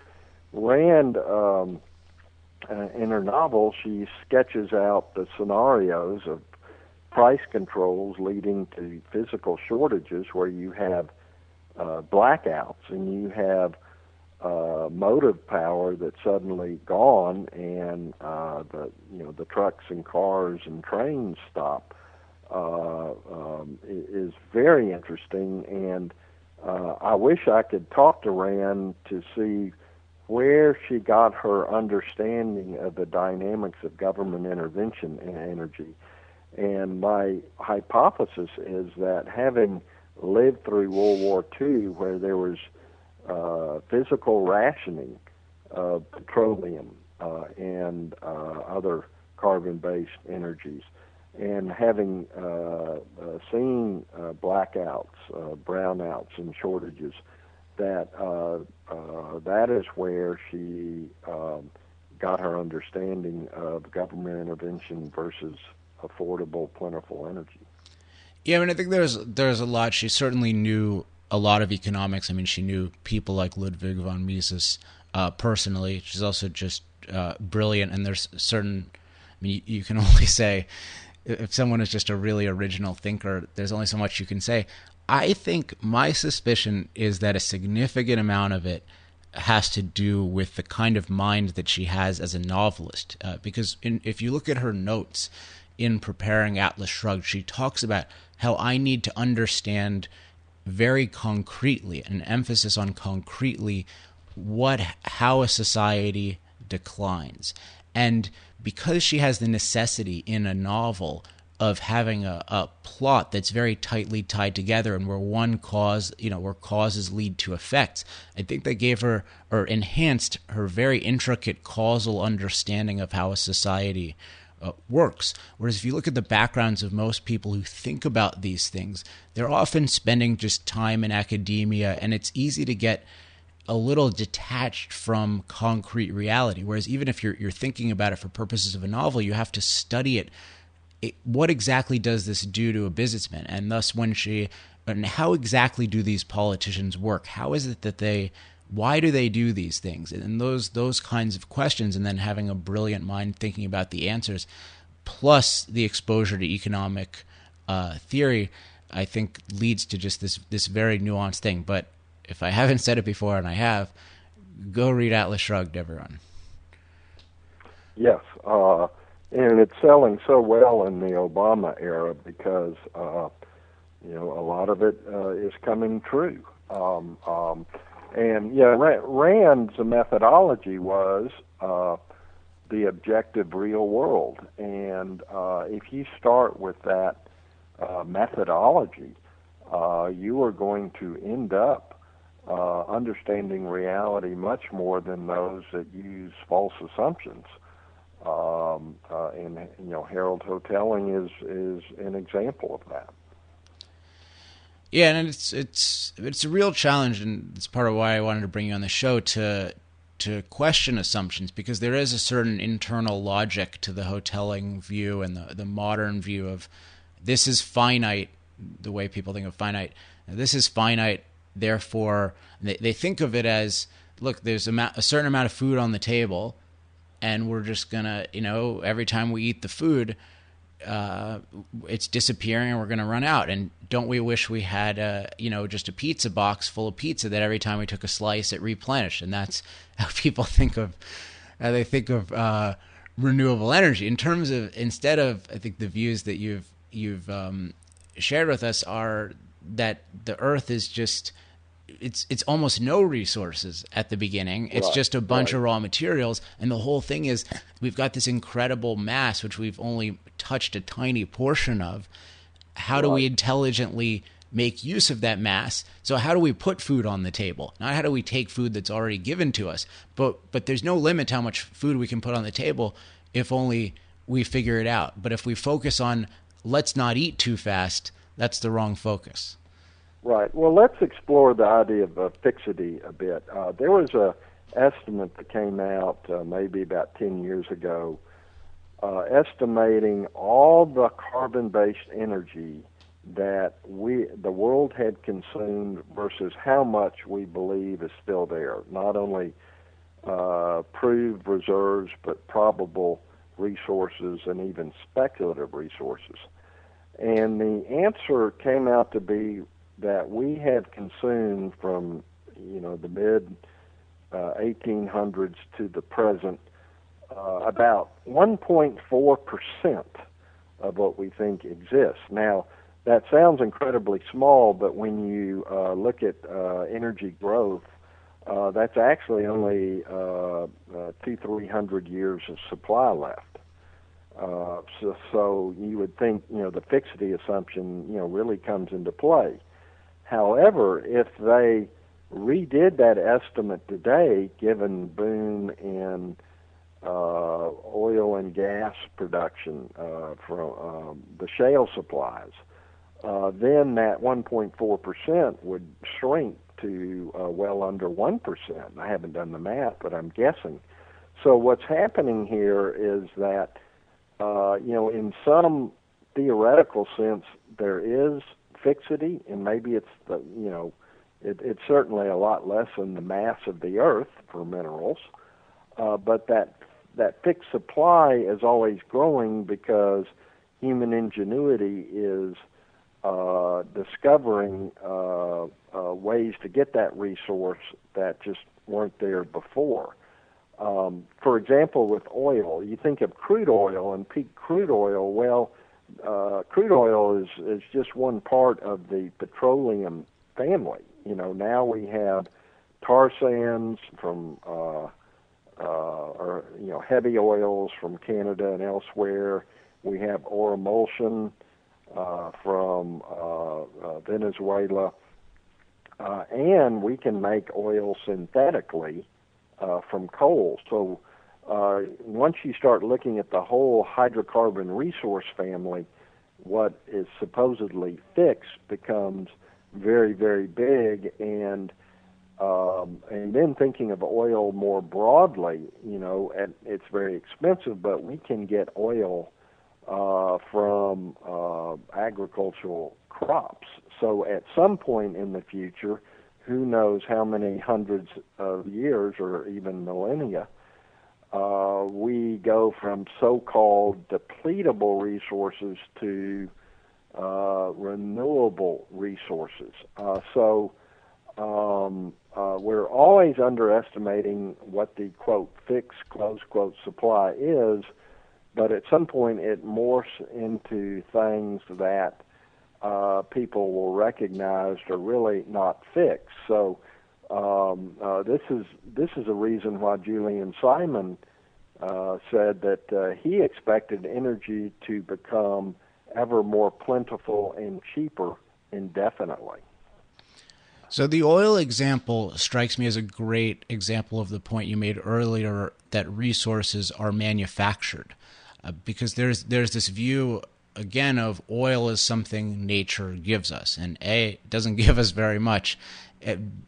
Rand um, uh, in her novel, she sketches out the scenarios of price controls leading to physical shortages where you have uh, blackouts and you have uh, motive power that's suddenly gone and uh, the you know the trucks and cars and trains stop. Uh, um, is very interesting and uh, I wish I could talk to Rand to see where she got her understanding of the dynamics of government intervention in energy. And my hypothesis is that having lived through World War II, where there was uh, physical rationing of petroleum uh, and uh, other carbon-based energies, and having uh, uh, seen uh, blackouts, brownouts, and shortages, that that is where she um, got her understanding of government intervention versus affordable, plentiful energy. Yeah, I mean, I think there's there's a lot. She certainly knew a lot of economics. I mean, she knew people like Ludwig von Mises uh, personally. She's also just uh, brilliant, and there's certain. I mean, you, you can only say if someone is just a really original thinker, there's only so much you can say. I think my suspicion is that a significant amount of it has to do with the kind of mind that she has as a novelist. Uh, because in, if you look at her notes in preparing Atlas Shrugged, she talks about how I need to understand very concretely, an emphasis on concretely, what how a society declines. And because she has the necessity in a novel of having a, a plot that's very tightly tied together and where one cause, you know, where causes lead to effects. I think that gave her or enhanced her very intricate causal understanding of how a society uh, works. Whereas if you look at the backgrounds of most people who think about these things, they're often spending just time in academia and it's easy to get a little detached from concrete reality. Whereas even if you're you're thinking about it for purposes of a novel, you have to study it it, what exactly does this do to a businessman? And thus, when she, and how exactly do these politicians work? How is it that they, why do they do these things? And those those kinds of questions, and then having a brilliant mind thinking about the answers, plus the exposure to economic uh, theory, I think leads to just this this very nuanced thing. But if I haven't said it before, and I have, go read Atlas Shrugged, everyone. Yes. Uh, and it's selling so well in the Obama era because uh, you know a lot of it uh, is coming true. Um, um, and yeah, Rand's methodology was uh, the objective real world, and uh, if you start with that uh, methodology, uh, you are going to end up uh, understanding reality much more than those that use false assumptions. Um, uh, and you know, Harold Hotelling is is an example of that. Yeah, and it's it's it's a real challenge, and it's part of why I wanted to bring you on the show to to question assumptions because there is a certain internal logic to the Hotelling view and the the modern view of this is finite, the way people think of finite. This is finite, therefore they, they think of it as look, there's a, a certain amount of food on the table and we're just gonna, you know, every time we eat the food, uh, it's disappearing and we're going to run out. And don't we wish we had, a, you know, just a pizza box full of pizza that every time we took a slice, it replenished? And that's how people think of, how they think of uh, renewable energy. In terms of, instead of, I think the views that you've, you've um, shared with us are that the earth is just, it's it's almost no resources at the beginning. It's right, just a bunch right. of raw materials, and the whole thing is we've got this incredible mass which we've only touched a tiny portion of. How right. do we intelligently make use of that mass? So how do we put food on the table? Not how do we take food that's already given to us, but but there's no limit to how much food we can put on the table if only we figure it out. But if we focus on let's not eat too fast, that's the wrong focus. Right. Well, let's explore the idea of uh, fixity a bit. Uh, there was a estimate that came out uh, maybe about 10 years ago uh, estimating all the carbon-based energy that we the world had consumed versus how much we believe is still there. Not only uh, proved reserves, but probable resources and even speculative resources. And the answer came out to be that we had consumed from you know the mid uh, 1800s to the present uh, about 1.4 percent of what we think exists. Now that sounds incredibly small, but when you uh, look at uh, energy growth, uh, that's actually only uh, two three hundred years of supply left. So, so you would think, you know, the fixity assumption, you know, really comes into play. However, if they redid that estimate today, given boom in uh, oil and gas production uh, from um, the shale supplies, uh, then that 1.4% would shrink to uh, well under 1%. I haven't done the math, but I'm guessing. So what's happening here is that, uh, you know, in some theoretical sense, there is fixity, and maybe it's the, you know, it, it's certainly a lot less than the mass of the Earth for minerals, uh, but that that fixed supply is always growing because human ingenuity is uh, discovering uh, uh, ways to get that resource that just weren't there before. Um, for example, with oil, you think of crude oil and peak crude oil. Well, uh, crude oil is is just one part of the petroleum family. You know, now we have tar sands from uh, uh, or you know heavy oils from Canada and elsewhere. We have Orimulsion uh, from uh, uh, Venezuela, uh, and we can make oil synthetically uh, from coal. So uh, once you start looking at the whole hydrocarbon resource family, what is supposedly fixed becomes very, very big, and um, and then thinking of oil more broadly, you know, and it's very expensive, but we can get oil uh, from uh, agricultural crops. So at some point in the future, who knows how many hundreds of years or even millennia, uh, we go from so-called depletable resources to uh, renewable resources. Uh, so um, uh, we're always underestimating what the quote fixed close quote supply is, but at some point it morphs into things that uh, people will recognize are really not fixed. So um, uh, this is this is a reason why Julian Simon uh, said that uh, he expected energy to become ever more plentiful and cheaper indefinitely. So the oil example strikes me as a great example of the point you made earlier that resources are manufactured, uh, because there's there's this view again of oil as something nature gives us, and a doesn't give us very much,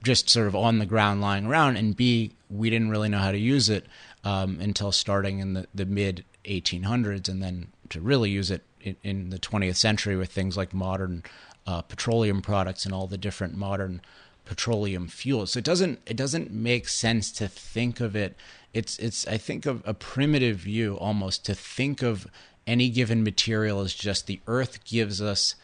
just sort of on the ground lying around, and b we didn't really know how to use it um, until starting in the, the mid 1800s, and then to really use it in, in the 20th century with things like modern uh, petroleum products and all the different modern petroleum fuels. So it doesn't it doesn't make sense to think of it. It's it's I think of a primitive view almost to think of any given material as just the earth gives us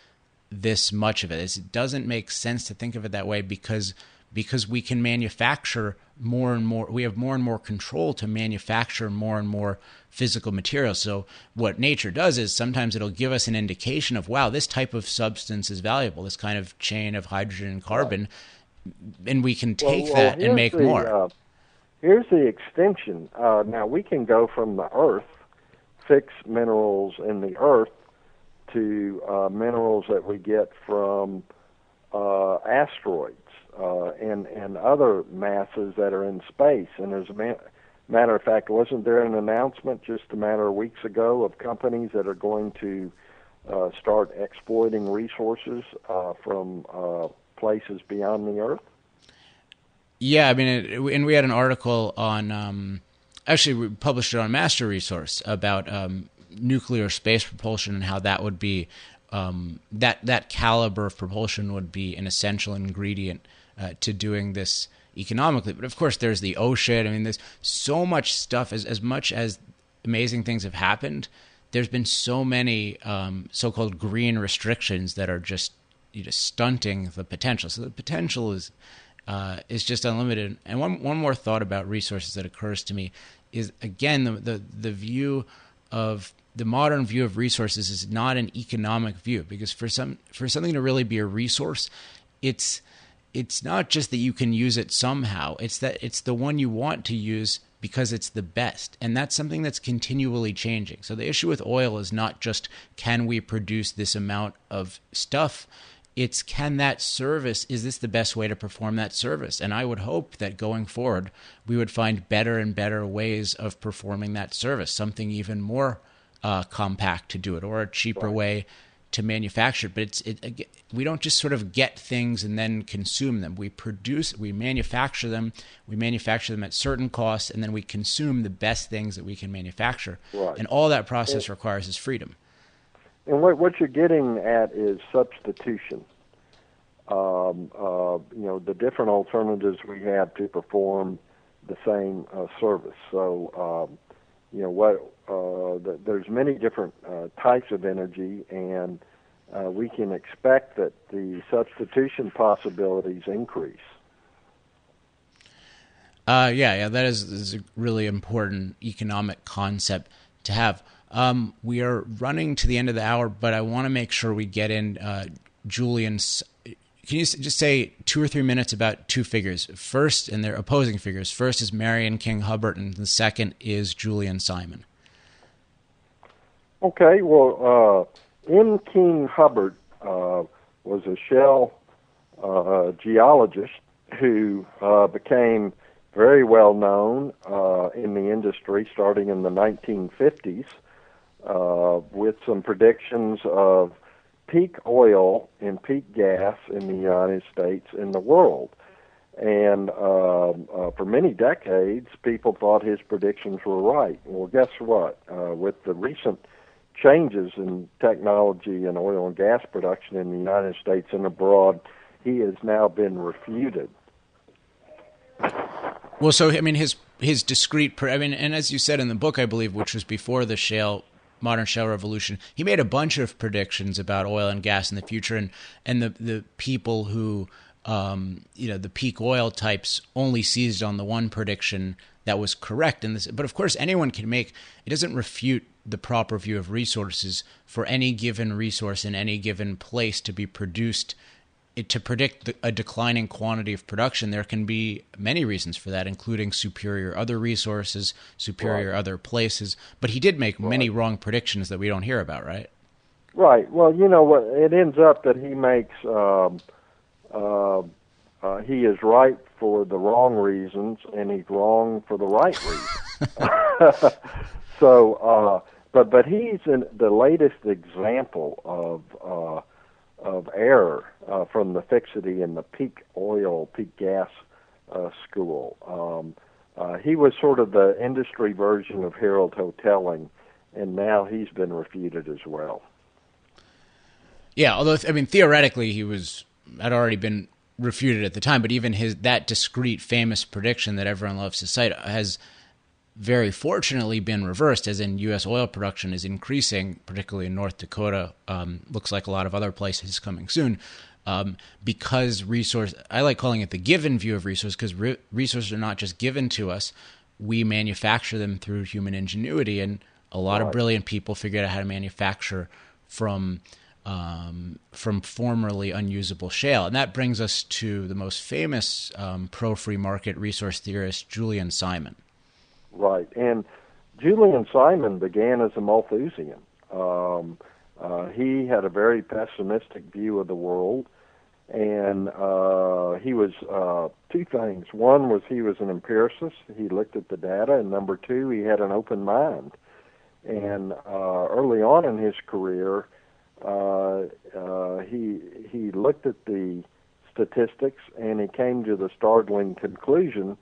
this much of it. It doesn't make sense to think of it that way because because we can manufacture more and more we have more and more control to manufacture more and more physical materials. So what nature does is sometimes it'll give us an indication of wow this type of substance is valuable this kind of chain of hydrogen and carbon and we can take well, well, that and make the, more. uh, here's the extension. Uh, now we can go from the earth fix minerals in the earth to uh, minerals that we get from uh, asteroids uh, and and other masses that are in space. And as a ma- matter of fact, wasn't there an announcement just a matter of weeks ago of companies that are going to uh, start exploiting resources uh, from uh, places beyond the Earth? Yeah, I mean, it, and we had an article on. Um, actually, we published it on Master Resource about um, nuclear space propulsion and how that would be um, that that caliber of propulsion would be an essential ingredient uh, to doing this economically. But of course, there's the ocean. I mean, there's so much stuff. As as much as amazing things have happened, there's been so many um, so-called green restrictions that are just you know, stunting the potential. So the potential is uh, is just unlimited. And one one more thought about resources that occurs to me is again the the, the view of the modern view of resources is not an economic view because for some for something to really be a resource, it's it's not just that you can use it somehow. It's that it's the one you want to use because it's the best. And that's something that's continually changing. So the issue with oil is not just can we produce this amount of stuff? It's can that service, is this the best way to perform that service? And I would hope that going forward, we would find better and better ways of performing that service, something even more uh, compact to do it, or a cheaper way to manufacture. It. But it's it, we don't just sort of get things and then consume them. We produce, we manufacture them. We manufacture them at certain costs, and then we consume the best things that we can manufacture. Right. And all that process requires is freedom. And what what you're getting at is substitution. Um, uh, you know the different alternatives we have to perform the same uh, service. So um, you know what uh, the, there's many different uh, types of energy, and uh, we can expect that the substitution possibilities increase. Uh, yeah, yeah, that is, is, a really important economic concept to have. Um, we are running to the end of the hour, but I want to make sure we get in uh, Julian's can you just say two or three minutes about two figures? First, and they're opposing figures. First is Marion King Hubbert, and the second is Julian Simon. Okay, well, uh, M. King Hubbert uh, was a shell uh, geologist who uh, became very well known uh, in the industry starting in the 1950s uh, with some predictions of peak oil and peak gas in the United States and the world. And uh, uh, for many decades, people thought his predictions were right. Well, guess what? Uh, with the recent changes in technology and oil and gas production in the United States and abroad, he has now been refuted. Well, so I mean, his his discrete. I mean, and as you said in the book, I believe, which was before the shale modern shale revolution. He made a bunch of predictions about oil and gas in the future, and and the the people who um, you know the peak oil types only seized on the one prediction that was correct. And this, but of course, anyone can make it doesn't refute the proper view of resources for any given resource in any given place to be produced to predict a declining quantity of production, there can be many reasons for that, including superior other resources, superior right. other places. But he did make right. many wrong predictions that we don't hear about, right? Right. Well, you know what? It ends up that he makes um, uh, uh, he is right for the wrong reasons, and he's wrong for the right reasons. so, uh, but but he's in the latest example of uh, of error uh, from the fixity in the peak oil, peak gas uh, school. Um, uh, he was sort of the industry version of Harold Hotelling, and now he's been refuted as well. Yeah, although I mean theoretically he was had already been refuted at the time, but even his that discreet famous prediction that everyone loves to cite has very fortunately been reversed, as in U.S. oil production is increasing, particularly in North Dakota. Um, looks like a lot of other places coming soon. Um, because resource, I like calling it the given view of resource, because re- resources are not just given to us; we manufacture them through human ingenuity, and a lot right. of brilliant people figured out how to manufacture from um, from formerly unusable shale, and that brings us to the most famous um, pro free market resource theorist, Julian Simon. Right. And Julian Simon began as a Malthusian. Um, uh, he had a very pessimistic view of the world, and uh, he was uh, two things. One was he was an empiricist; he looked at the data, and number two, he had an open mind. And uh, early on in his career, uh, uh, he he looked at the statistics, and he came to the startling conclusion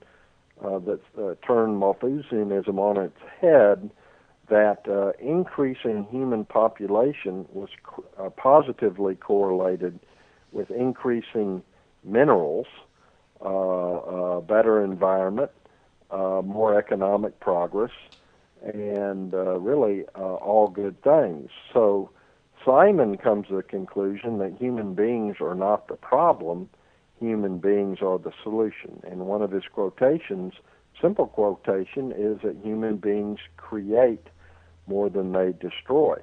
uh, that uh, turned Malthusianism on its head that uh, increasing human population was co- uh, positively correlated with increasing minerals, uh, uh, better environment, uh, more economic progress, and really all good things. So Simon comes to the conclusion that human beings are not the problem, human beings are the solution. And one of his quotations, simple quotation, is that human beings create more than they destroy.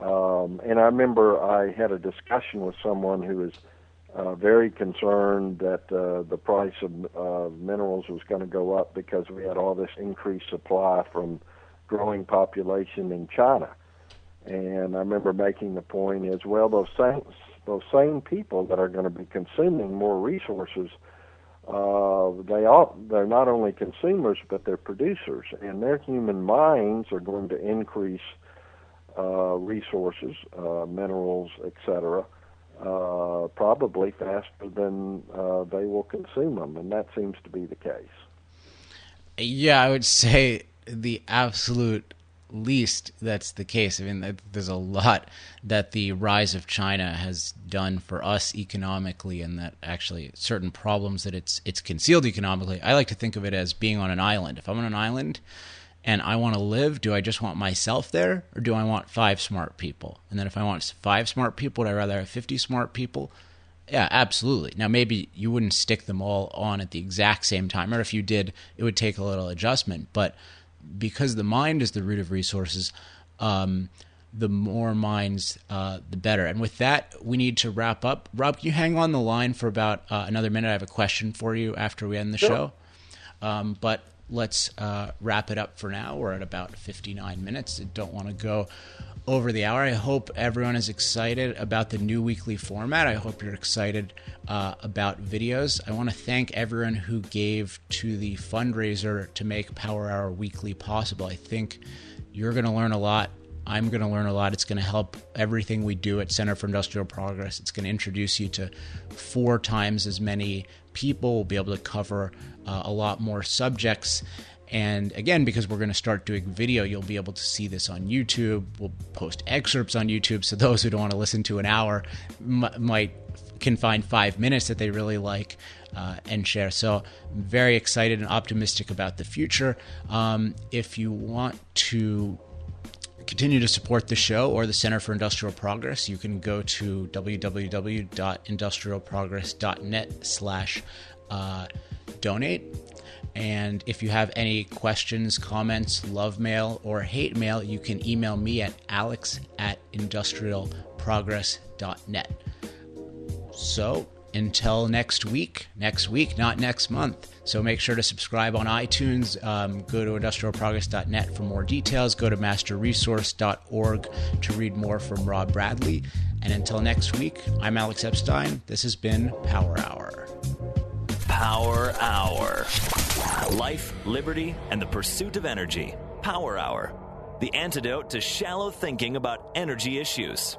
Um, and I remember I had a discussion with someone who was uh, very concerned that uh, the price of uh, minerals was going to go up because we had all this increased supply from growing population in China. And I remember making the point as well those same those same people that are going to be consuming more resources, uh, they all they're not only consumers but they're producers, and their human minds are going to increase uh, resources, uh, minerals, etc uh, probably faster than uh, they will consume them, and that seems to be the case. Yeah, I would say the absolute least that's the case. I mean, there's a lot that the rise of China has done for us economically, and that actually certain problems that it's it's concealed economically. I like to think of it as being on an island. If I'm on an island and I want to live, do I just want myself there or do I want five smart people? And then if I want five smart people, would I rather have 50 smart people? Yeah, absolutely. Now, maybe you wouldn't stick them all on at the exact same time, or if you did, it would take a little adjustment. But because the mind is the root of resources, um, the more minds, uh, the better. And with that, we need to wrap up. Rob, can you hang on the line for about uh, another minute? I have a question for you after we end the sure. show. Um, but let's uh, wrap it up for now. We're at about 59 minutes. I don't want to go over the hour. I hope everyone is excited about the new weekly format. I hope you're excited uh, about videos. I want to thank everyone who gave to the fundraiser to make Power Hour Weekly possible. I think you're going to learn a lot. I'm going to learn a lot. It's going to help everything we do at Center for Industrial Progress. It's going to introduce you to four times as many people. We'll be able to cover uh, a lot more subjects. And again, because we're going to start doing video, you'll be able to see this on YouTube. We'll post excerpts on YouTube, so those who don't want to listen to an hour m- might can find five minutes that they really like uh, and share. So, I'm very excited and optimistic about the future. Um, if you want to continue to support the show or the Center for Industrial Progress, you can go to www.industrialprogress.net slash uh, donate. And if you have any questions, comments, love mail, or hate mail, you can email me at alex at industrialprogress.net. So until next week, next week, not next month. So make sure to subscribe on iTunes. Um, go to industrialprogress.net for more details. Go to masterresource.org to read more from Rob Bradley. And until next week, I'm Alex Epstein. This has been Power Hour. Power Hour. Life, liberty, and the pursuit of energy. Power Hour. The antidote to shallow thinking about energy issues.